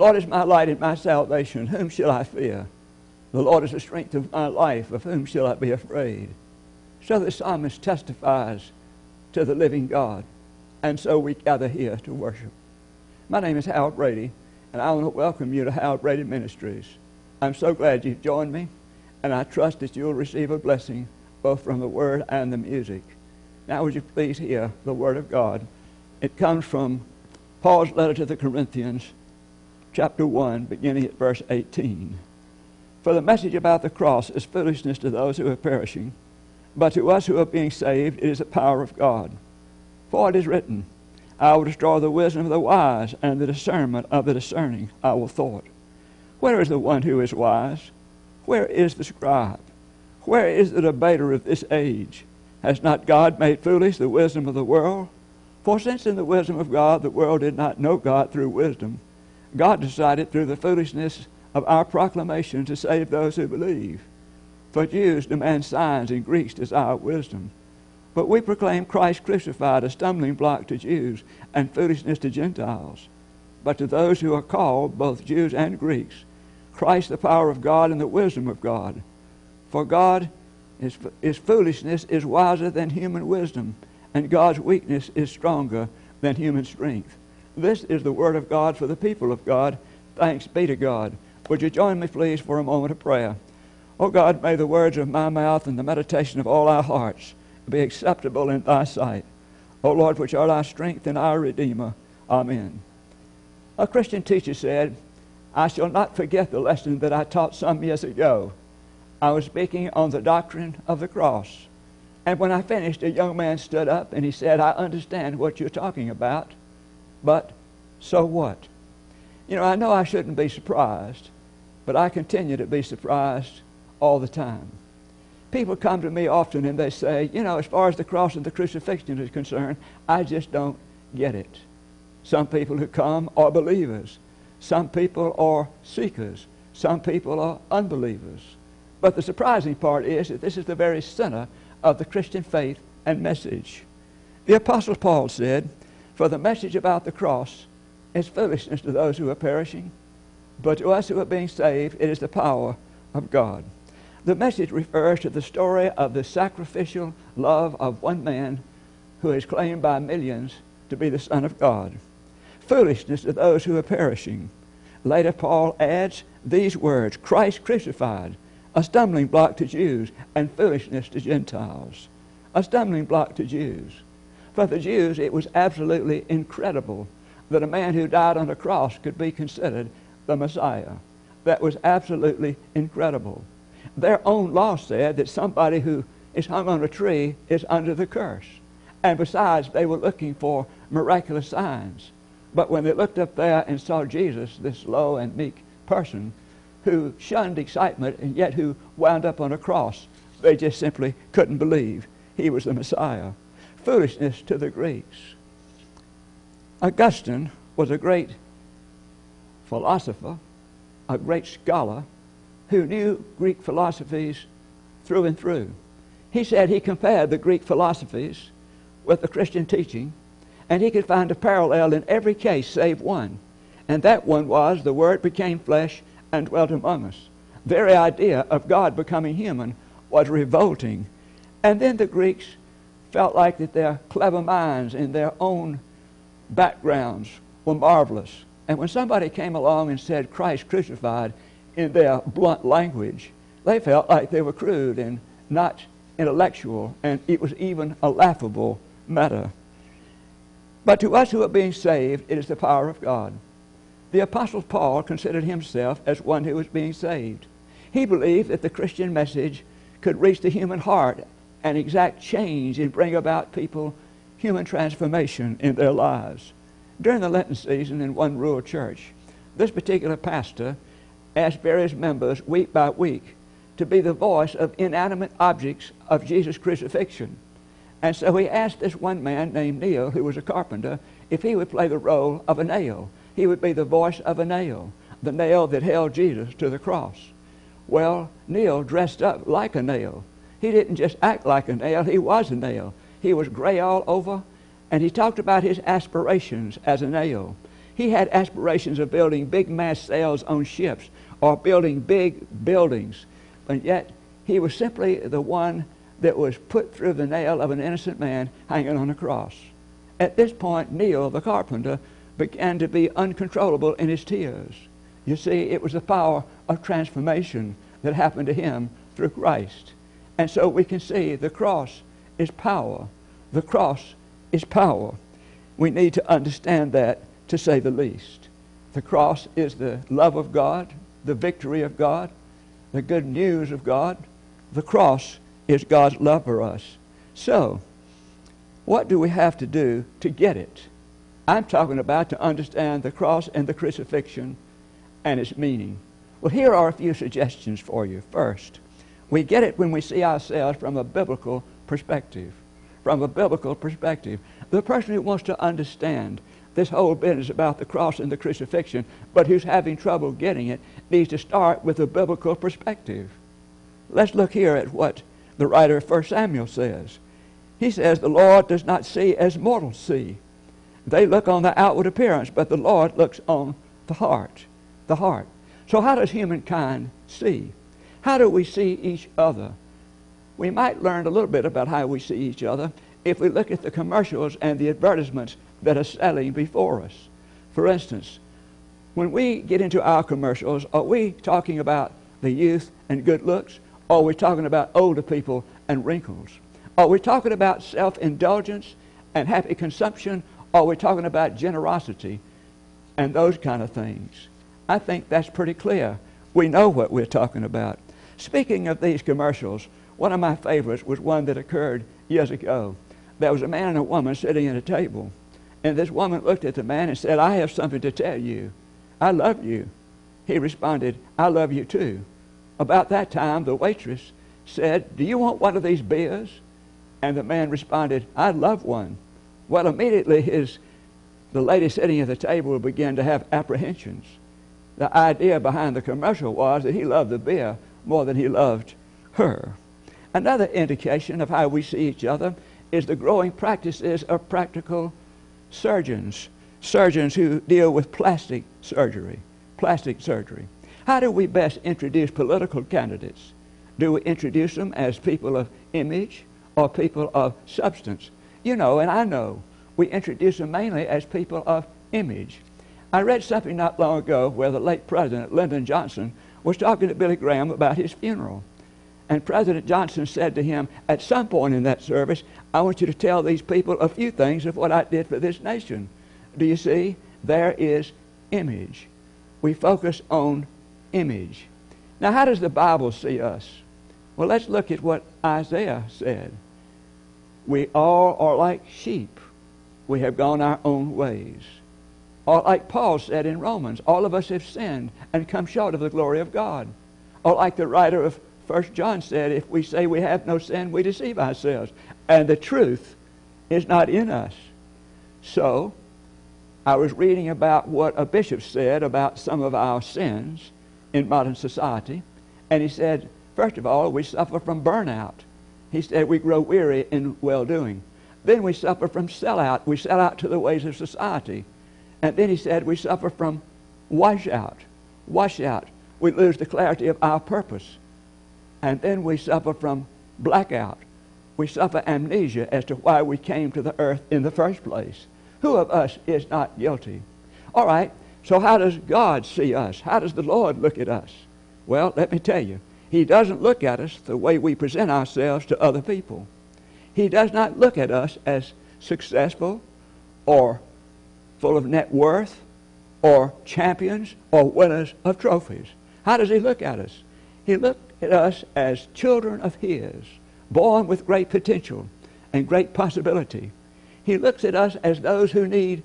Lord is my light and my salvation. Whom shall I fear? The Lord is the strength of my life. Of whom shall I be afraid? So the psalmist testifies to the living God. And so we gather here to worship. My name is Howard Brady, and I want to welcome you to Howard Brady Ministries. I'm so glad you've joined me, and I trust that you'll receive a blessing both from the Word and the music. Now, would you please hear the Word of God? It comes from Paul's letter to the Corinthians, chapter 1, beginning at verse 18. For the message about the cross is foolishness to those who are perishing, but to us who are being saved, it is the power of God. For it is written, I will destroy the wisdom of the wise, and the discernment of the discerning I will thwart. Where is the one who is wise? Where is the scribe? Where is the debater of this age? Has not God made foolish the wisdom of the world? For since in the wisdom of God the world did not know God through wisdom, God decided through the foolishness of our proclamation to save those who believe. For Jews demand signs and Greeks desire wisdom. But we proclaim Christ crucified, a stumbling block to Jews and foolishness to Gentiles. But to those who are called, both Jews and Greeks, Christ the power of God and the wisdom of God. For God, his, his foolishness is wiser than human wisdom, and God's weakness is stronger than human strength. This is the word of God for the people of God. Thanks be to God. Would you join me, please, for a moment of prayer? Oh God, may the words of my mouth and the meditation of all our hearts be acceptable in thy sight. O Lord, which art our strength and our Redeemer. Amen. A Christian teacher said, I shall not forget the lesson that I taught some years ago. I was speaking on the doctrine of the cross. And when I finished, a young man stood up and he said, I understand what you're talking about, but so what? You know, I know I shouldn't be surprised, but I continue to be surprised all the time people come to me often and they say, you know, as far as the cross and the crucifixion is concerned, I just don't get it. Some people who come are believers. Some people are seekers. Some people are unbelievers. But the surprising part is that this is the very center of the Christian faith and message. The Apostle Paul said, For the message about the cross is foolishness to those who are perishing, but to us who are being saved, it is the power of God. The message refers to the story of the sacrificial love of one man who is claimed by millions to be the Son of God. Foolishness to those who are perishing. Later, Paul adds these words Christ crucified, a stumbling block to Jews and foolishness to Gentiles. A stumbling block to Jews. For the Jews, it was absolutely incredible that a man who died on a cross could be considered the Messiah. That was absolutely incredible their own law said that somebody who is hung on a tree is under the curse. And besides, they were looking for miraculous signs. But when they looked up there and saw Jesus, this low and meek person who shunned excitement and yet who wound up on a cross, they just simply couldn't believe he was the Messiah. Foolishness to the Greeks. Augustine was a great philosopher, a great scholar, who knew Greek philosophies through and through. He said he compared the Greek philosophies with the Christian teaching, and he could find a parallel in every case save one. And that one was the Word became flesh and dwelt among us. The very idea of God becoming human was revolting. And then the Greeks felt like that their clever minds and their own backgrounds were marvelous. And when somebody came along and said Christ crucified, in their blunt language, they felt like they were crude and not intellectual, and it was even a laughable matter. But to us who are being saved, it is the power of God. The Apostle Paul considered himself as one who was being saved. He believed that the Christian message could reach the human heart and exact change and bring about people human transformation in their lives. During the Lenten season in one rural church, this particular pastor asked various members week by week to be the voice of inanimate objects of Jesus' crucifixion. And so he asked this one man named Neil, who was a carpenter, if he would play the role of a nail. He would be the voice of a nail, the nail that held Jesus to the cross. Well, Neil dressed up like a nail. He didn't just act like a nail, he was a nail. He was gray all over, and he talked about his aspirations as a nail. He had aspirations of building big mast sails on ships or building big buildings. But yet, he was simply the one that was put through the nail of an innocent man hanging on a cross. At this point, Neil, the carpenter, began to be uncontrollable in his tears. You see, it was the power of transformation that happened to him through Christ. And so we can see the cross is power. The cross is power. We need to understand that to say the least. The cross is the love of God, the victory of God, the good news of God. The cross is God's love for us. So, what do we have to do to get it? I'm talking about to understand the cross and the crucifixion and its meaning. Well, here are a few suggestions for you. First, we get it when we see ourselves from a biblical perspective. From a biblical perspective. The person who wants to understand this whole business about the cross and the crucifixion, but who's having trouble getting it, needs to start with a biblical perspective. Let's look here at what the writer of 1 Samuel says. He says, The Lord does not see as mortals see. They look on the outward appearance, but the Lord looks on the heart. The heart. So, how does humankind see? How do we see each other? We might learn a little bit about how we see each other if we look at the commercials and the advertisements that are selling before us. For instance, when we get into our commercials, are we talking about the youth and good looks? Or are we talking about older people and wrinkles? Are we talking about self indulgence and happy consumption? Or are we talking about generosity and those kind of things? I think that's pretty clear. We know what we're talking about. Speaking of these commercials, one of my favorites was one that occurred years ago. There was a man and a woman sitting at a table. And this woman looked at the man and said, I have something to tell you. I love you. He responded, I love you too. About that time, the waitress said, Do you want one of these beers? And the man responded, I'd love one. Well, immediately his, the lady sitting at the table began to have apprehensions. The idea behind the commercial was that he loved the beer more than he loved her. Another indication of how we see each other is the growing practices of practical surgeons, surgeons who deal with plastic surgery, plastic surgery. How do we best introduce political candidates? Do we introduce them as people of image or people of substance? You know, and I know, we introduce them mainly as people of image. I read something not long ago where the late President Lyndon Johnson was talking to Billy Graham about his funeral. And President Johnson said to him at some point in that service, I want you to tell these people a few things of what I did for this nation. Do you see? There is image. We focus on image. Now, how does the Bible see us? Well, let's look at what Isaiah said. We all are like sheep. We have gone our own ways. Or like Paul said in Romans, all of us have sinned and come short of the glory of God. Or like the writer of First John said, if we say we have no sin, we deceive ourselves. And the truth is not in us. So, I was reading about what a bishop said about some of our sins in modern society. And he said, first of all, we suffer from burnout. He said we grow weary in well doing. Then we suffer from sellout. We sell out to the ways of society. And then he said we suffer from washout. Washout. We lose the clarity of our purpose. And then we suffer from blackout. We suffer amnesia as to why we came to the earth in the first place. Who of us is not guilty? All right, so how does God see us? How does the Lord look at us? Well, let me tell you, He doesn't look at us the way we present ourselves to other people. He does not look at us as successful or full of net worth or champions or winners of trophies. How does He look at us? He looks at us as children of His, born with great potential and great possibility. He looks at us as those who need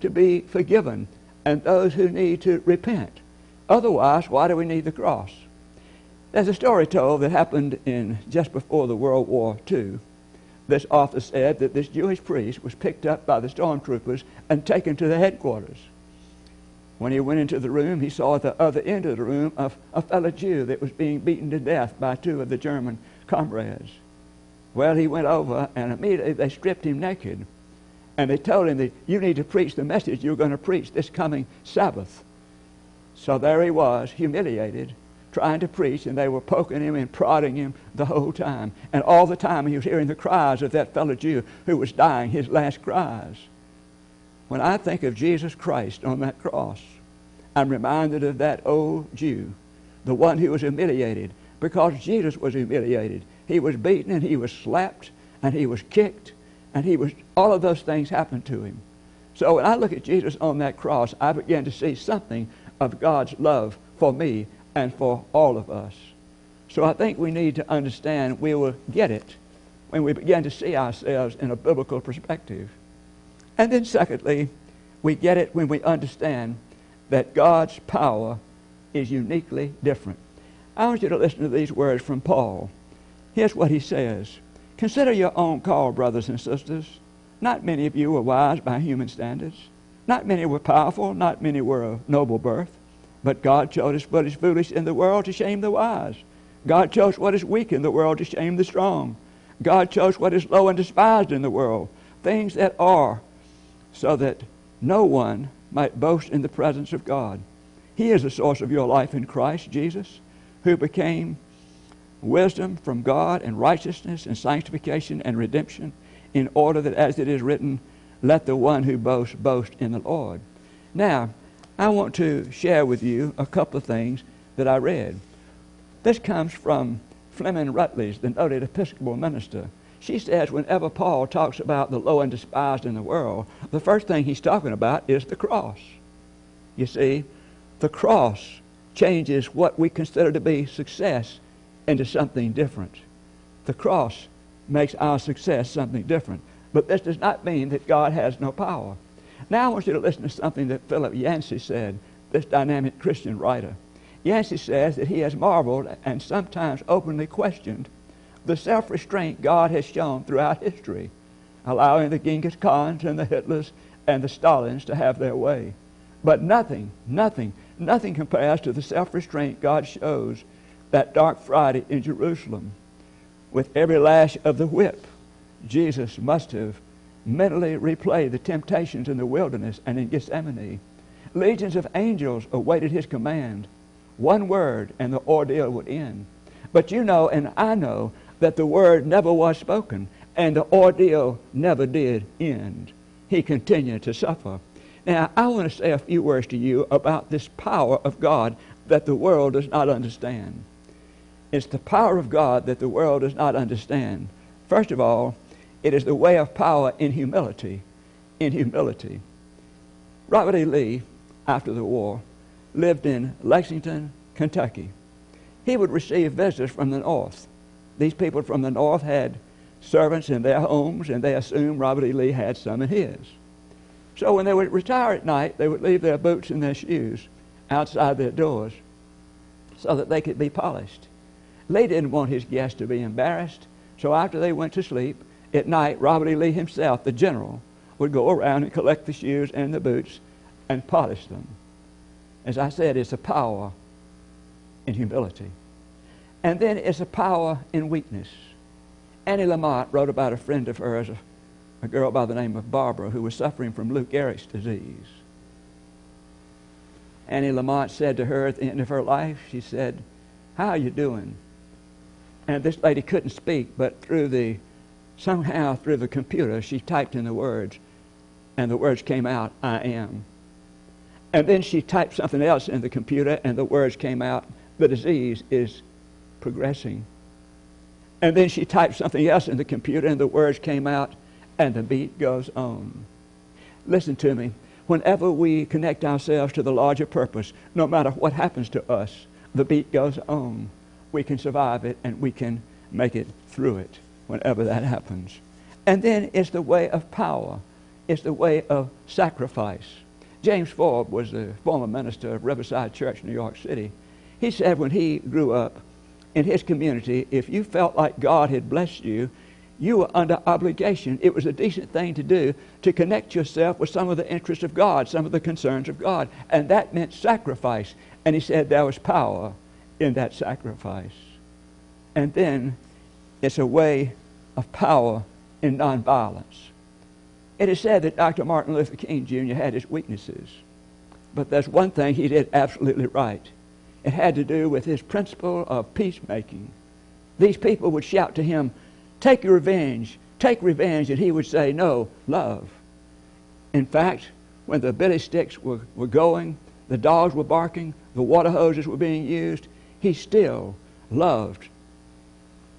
to be forgiven and those who need to repent. Otherwise, why do we need the cross? There's a story told that happened in just before the World War II. This author said that this Jewish priest was picked up by the stormtroopers and taken to the headquarters. When he went into the room, he saw at the other end of the room a, a fellow Jew that was being beaten to death by two of the German comrades. Well, he went over, and immediately they stripped him naked. And they told him that you need to preach the message you're going to preach this coming Sabbath. So there he was, humiliated, trying to preach, and they were poking him and prodding him the whole time. And all the time he was hearing the cries of that fellow Jew who was dying, his last cries. When I think of Jesus Christ on that cross, I'm reminded of that old Jew, the one who was humiliated, because Jesus was humiliated. He was beaten and he was slapped and he was kicked and he was all of those things happened to him. So when I look at Jesus on that cross, I begin to see something of God's love for me and for all of us. So I think we need to understand we will get it when we begin to see ourselves in a biblical perspective. And then, secondly, we get it when we understand that God's power is uniquely different. I want you to listen to these words from Paul. Here's what he says Consider your own call, brothers and sisters. Not many of you were wise by human standards. Not many were powerful. Not many were of noble birth. But God chose what is foolish in the world to shame the wise. God chose what is weak in the world to shame the strong. God chose what is low and despised in the world, things that are, so that no one might boast in the presence of God. He is the source of your life in Christ Jesus, who became wisdom from God and righteousness and sanctification and redemption, in order that, as it is written, let the one who boasts boast in the Lord. Now, I want to share with you a couple of things that I read. This comes from Fleming Rutledge, the noted Episcopal minister. She says whenever Paul talks about the low and despised in the world, the first thing he's talking about is the cross. You see, the cross changes what we consider to be success into something different. The cross makes our success something different. But this does not mean that God has no power. Now I want you to listen to something that Philip Yancey said, this dynamic Christian writer. Yancey says that he has marveled and sometimes openly questioned the self-restraint God has shown throughout history, allowing the Genghis Khans and the Hitlers and the Stalins to have their way. But nothing, nothing, nothing compares to the self-restraint God shows that dark Friday in Jerusalem. With every lash of the whip, Jesus must have mentally replay the temptations in the wilderness and in Gethsemane. Legions of angels awaited his command. One word and the ordeal would end. But you know, and I know, that the word never was spoken and the ordeal never did end. He continued to suffer. Now, I want to say a few words to you about this power of God that the world does not understand. It's the power of God that the world does not understand. First of all, it is the way of power in humility. In humility. Robert E. Lee, after the war, lived in Lexington, Kentucky. He would receive visitors from the north. These people from the north had servants in their homes, and they assumed Robert E. Lee had some in his. So when they would retire at night, they would leave their boots and their shoes outside their doors so that they could be polished. Lee didn't want his guests to be embarrassed, so after they went to sleep, at night, Robert E. Lee himself, the general, would go around and collect the shoes and the boots and polish them. As I said, it's a power in humility. And then it's a power in weakness. Annie Lamott wrote about a friend of hers, a, girl by the name of Barbara, who was suffering from Lou Gehrig's disease. Annie Lamott said to her at the end of her life, she said, How are you doing? And this lady couldn't speak, but through the somehow through the computer, she typed in the words, and the words came out, I am. And then she typed something else in the computer, and the words came out, the disease is progressing. And then she typed something else in the computer, and the words came out, and the beat goes on. Listen to me. Whenever we connect ourselves to the larger purpose, no matter what happens to us, the beat goes on. We can survive it, and we can make it through it whenever that happens. And then it's the way of power, it's the way of sacrifice. James Forbes was the former minister of Riverside Church, New York City. He said when he grew up in his community, if you felt like God had blessed you, you were under obligation. It was a decent thing to do to connect yourself with some of the interests of God, some of the concerns of God. And that meant sacrifice. And he said there was power in that sacrifice. And then it's a way of power in nonviolence. It is said that Dr. Martin Luther King Jr. had his weaknesses, but there's one thing he did absolutely right. It had to do with his principle of peacemaking. These people would shout to him, Take your revenge, take revenge, and he would say, No, love. In fact, when the billy sticks were, were going, the dogs were barking, the water hoses were being used, he still loved,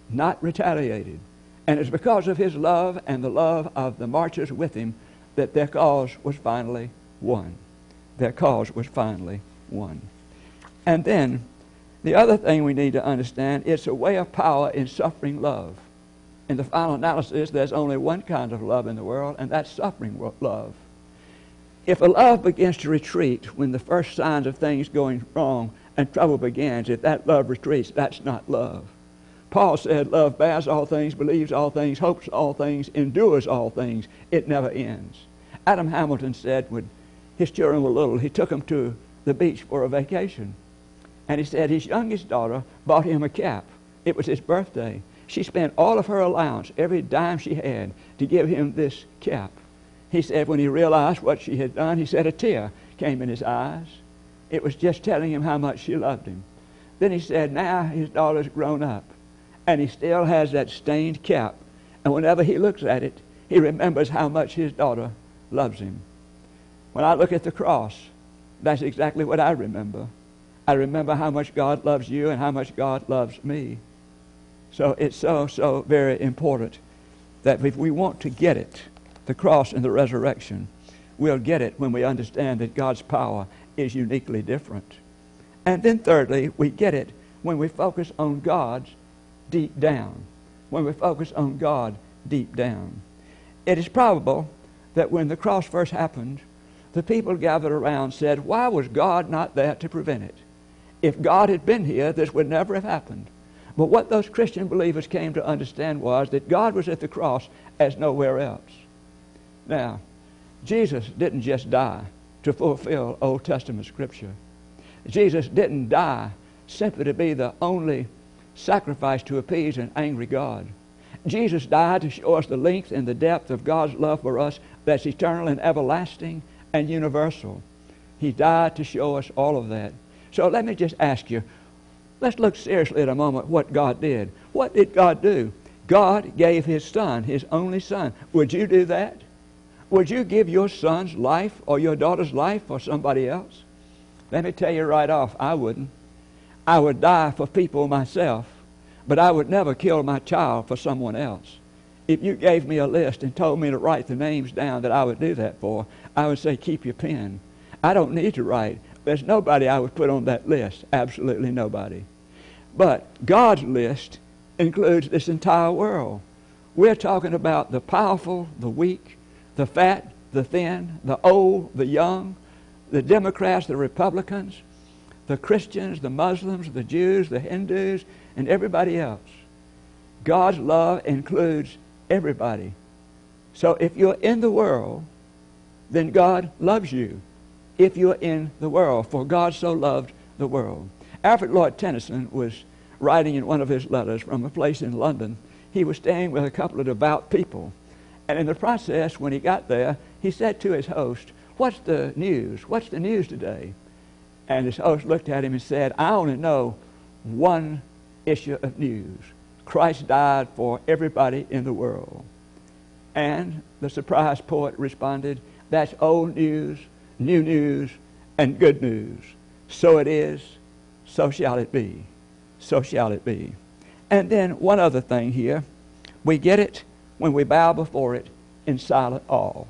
not retaliated. And it's because of his love and the love of the marchers with him that their cause was finally won. Their cause was finally won. And then, the other thing we need to understand, it's a way of power in suffering love. In the final analysis, there's only one kind of love in the world, and that's suffering love. If a love begins to retreat when the first signs of things going wrong and trouble begins, if that love retreats, that's not love. Paul said, Love bears all things, believes all things, hopes all things, endures all things. It never ends. Adam Hamilton said when his children were little, he took them to the beach for a vacation. And he said his youngest daughter bought him a cap. It was his birthday. She spent all of her allowance, every dime she had, to give him this cap. He said when he realized what she had done, he said a tear came in his eyes. It was just telling him how much she loved him. Then he said, now his daughter's grown up, and he still has that stained cap. And whenever he looks at it, he remembers how much his daughter loves him. When I look at the cross, that's exactly what I remember. I remember how much God loves you and how much God loves me. So it's so, so very important that if we want to get it, the cross and the resurrection, we'll get it when we understand that God's power is uniquely different. And then, thirdly, we get it when we focus on God's deep down. When we focus on God deep down. It is probable that when the cross first happened, the people gathered around said, Why was God not there to prevent it? If God had been here, this would never have happened. But what those Christian believers came to understand was that God was at the cross as nowhere else. Now, Jesus didn't just die to fulfill Old Testament scripture. Jesus didn't die simply to be the only sacrifice to appease an angry God. Jesus died to show us the length and the depth of God's love for us that's eternal and everlasting and universal. He died to show us all of that. So let me just ask you, let's look seriously at a moment what God did. What did God do? God gave his son, his only son. Would you do that? Would you give your son's life or your daughter's life for somebody else? Let me tell you right off, I wouldn't. I would die for people myself, but I would never kill my child for someone else. If you gave me a list and told me to write the names down that I would do that for, I would say, keep your pen. I don't need to write. There's nobody I would put on that list. Absolutely nobody. But God's list includes this entire world. We're talking about the powerful, the weak, the fat, the thin, the old, the young, the Democrats, the Republicans, the Christians, the Muslims, the Jews, the Hindus, and everybody else. God's love includes everybody. So if you're in the world, then God loves you. If you're in the world, for God so loved the world. Alfred Lord Tennyson was writing in one of his letters from a place in London. He was staying with a couple of devout people. And in the process, when he got there, he said to his host, What's the news? What's the news today? And his host looked at him and said, I only know one issue of news. Christ died for everybody in the world. And the surprised poet responded, That's old news, new news, and good news. So it is, so shall it be. So shall it be. And then one other thing here. We get it when we bow before it in silent awe.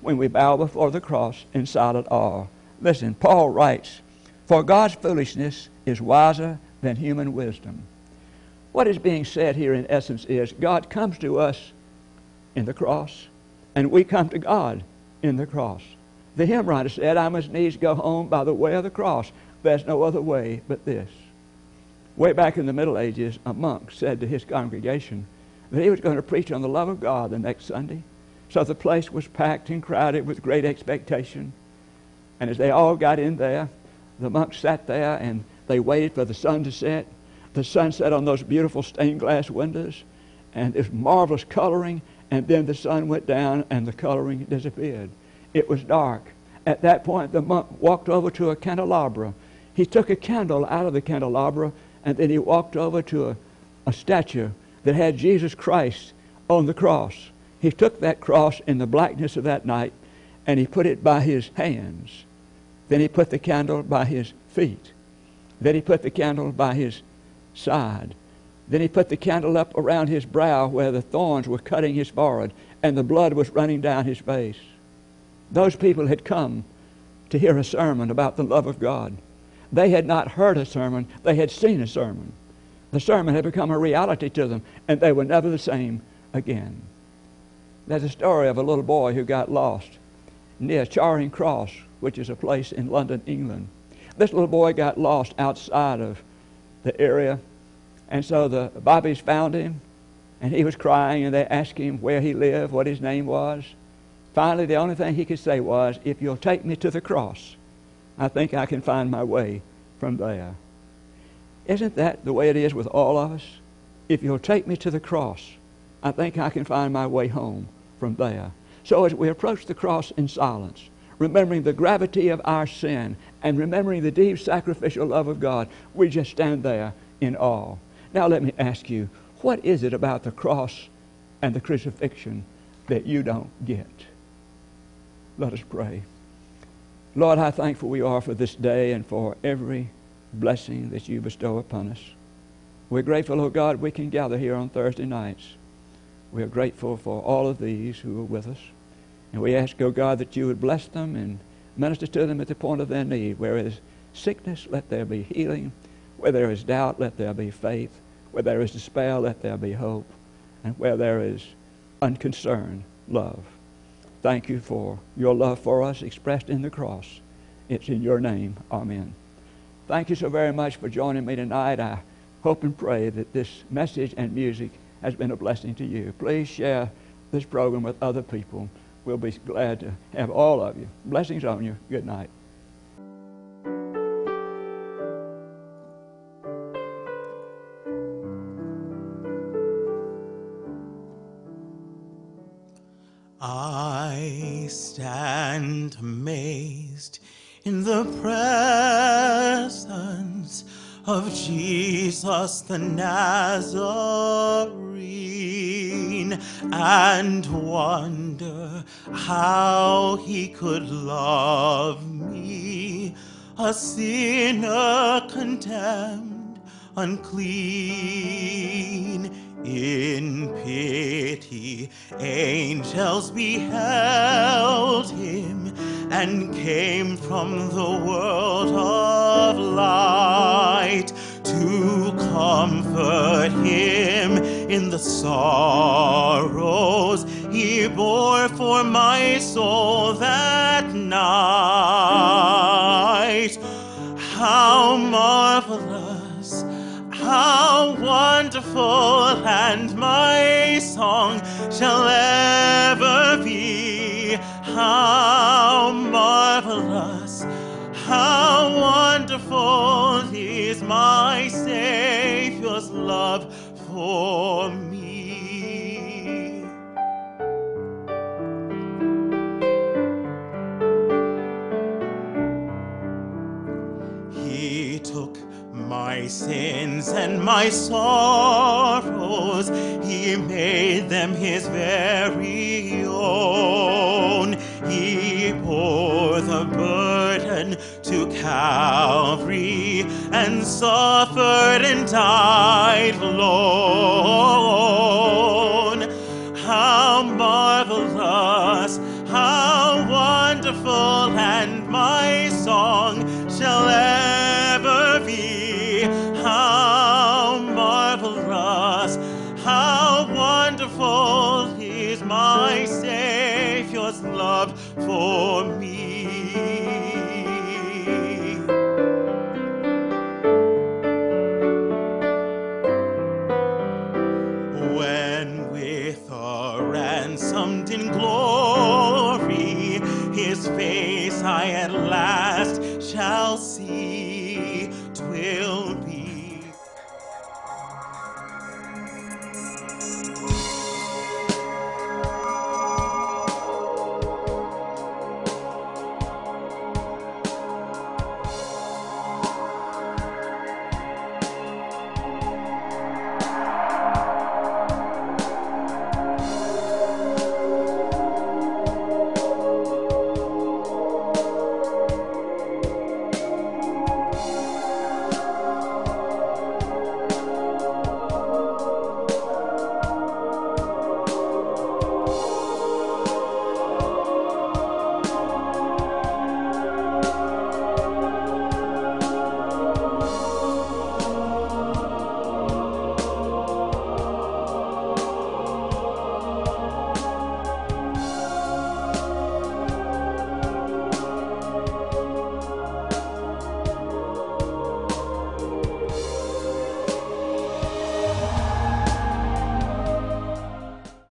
When we bow before the cross in silent awe. Listen, Paul writes, For God's foolishness is wiser than human wisdom. What is being said here in essence is God comes to us in the cross, and we come to God in the cross. The hymn writer said, I must needs go home by the way of the cross. There's no other way but this. Way back in the Middle Ages, a monk said to his congregation, that he was going to preach on the love of God the next Sunday. So the place was packed and crowded with great expectation. And as they all got in there, the monks sat there and they waited for the sun to set. The sun set on those beautiful stained glass windows and this marvelous coloring And then the sun went down and the coloring disappeared. It was dark. At that point, the monk walked over to a candelabra. He took a candle out of the candelabra and then he walked over to a, a statue that had Jesus Christ on the cross. He took that cross in the blackness of that night and he put it by his hands. Then he put the candle by his feet. Then he put the candle by his side. Then he put the candle up around his brow where the thorns were cutting his forehead and the blood was running down his face. Those people had come to hear a sermon about the love of God. They had not heard a sermon, they had seen a sermon. The sermon had become a reality to them, and they were never the same again. There's a story of a little boy who got lost near Charing Cross, which is a place in London, England. This little boy got lost outside of the area, and so the bobbies found him, and he was crying, and they asked him where he lived, what his name was. Finally, the only thing he could say was, If you'll take me to the cross, I think I can find my way from there. Isn't that the way it is with all of us? If you'll take me to the cross, I think I can find my way home from there. So as we approach the cross in silence, remembering the gravity of our sin and remembering the deep sacrificial love of God, we just stand there in awe. Now let me ask you, what is it about the cross and the crucifixion that you don't get? Let us pray. Lord, how thankful we are for this day and for every blessing that you bestow upon us. We're grateful, oh God, we can gather here on Thursday nights. We are grateful for all of these who are with us. And we ask, oh God, that you would bless them and minister to them at the point of their need. Where there is sickness, let there be healing. Where there is doubt, let there be faith. Where there is despair, let there be hope. And where there is unconcern, love. Thank you for your love for us expressed in the cross. It's in your name. Amen. Thank you so very much for joining me tonight. I hope and pray that this message and music has been a blessing to you. Please share this program with other people. We'll be glad to have all of you. Blessings on you. Good night. I stand amazed in the presence of Jesus the Nazarene and wonder how he could love me, a sinner condemned, unclean. In pity, angels beheld him and came from the world of light to comfort him in the sorrows bore for my soul that night. My sorrows, He made them His very own. He bore the burden to Calvary and suffered and died alone.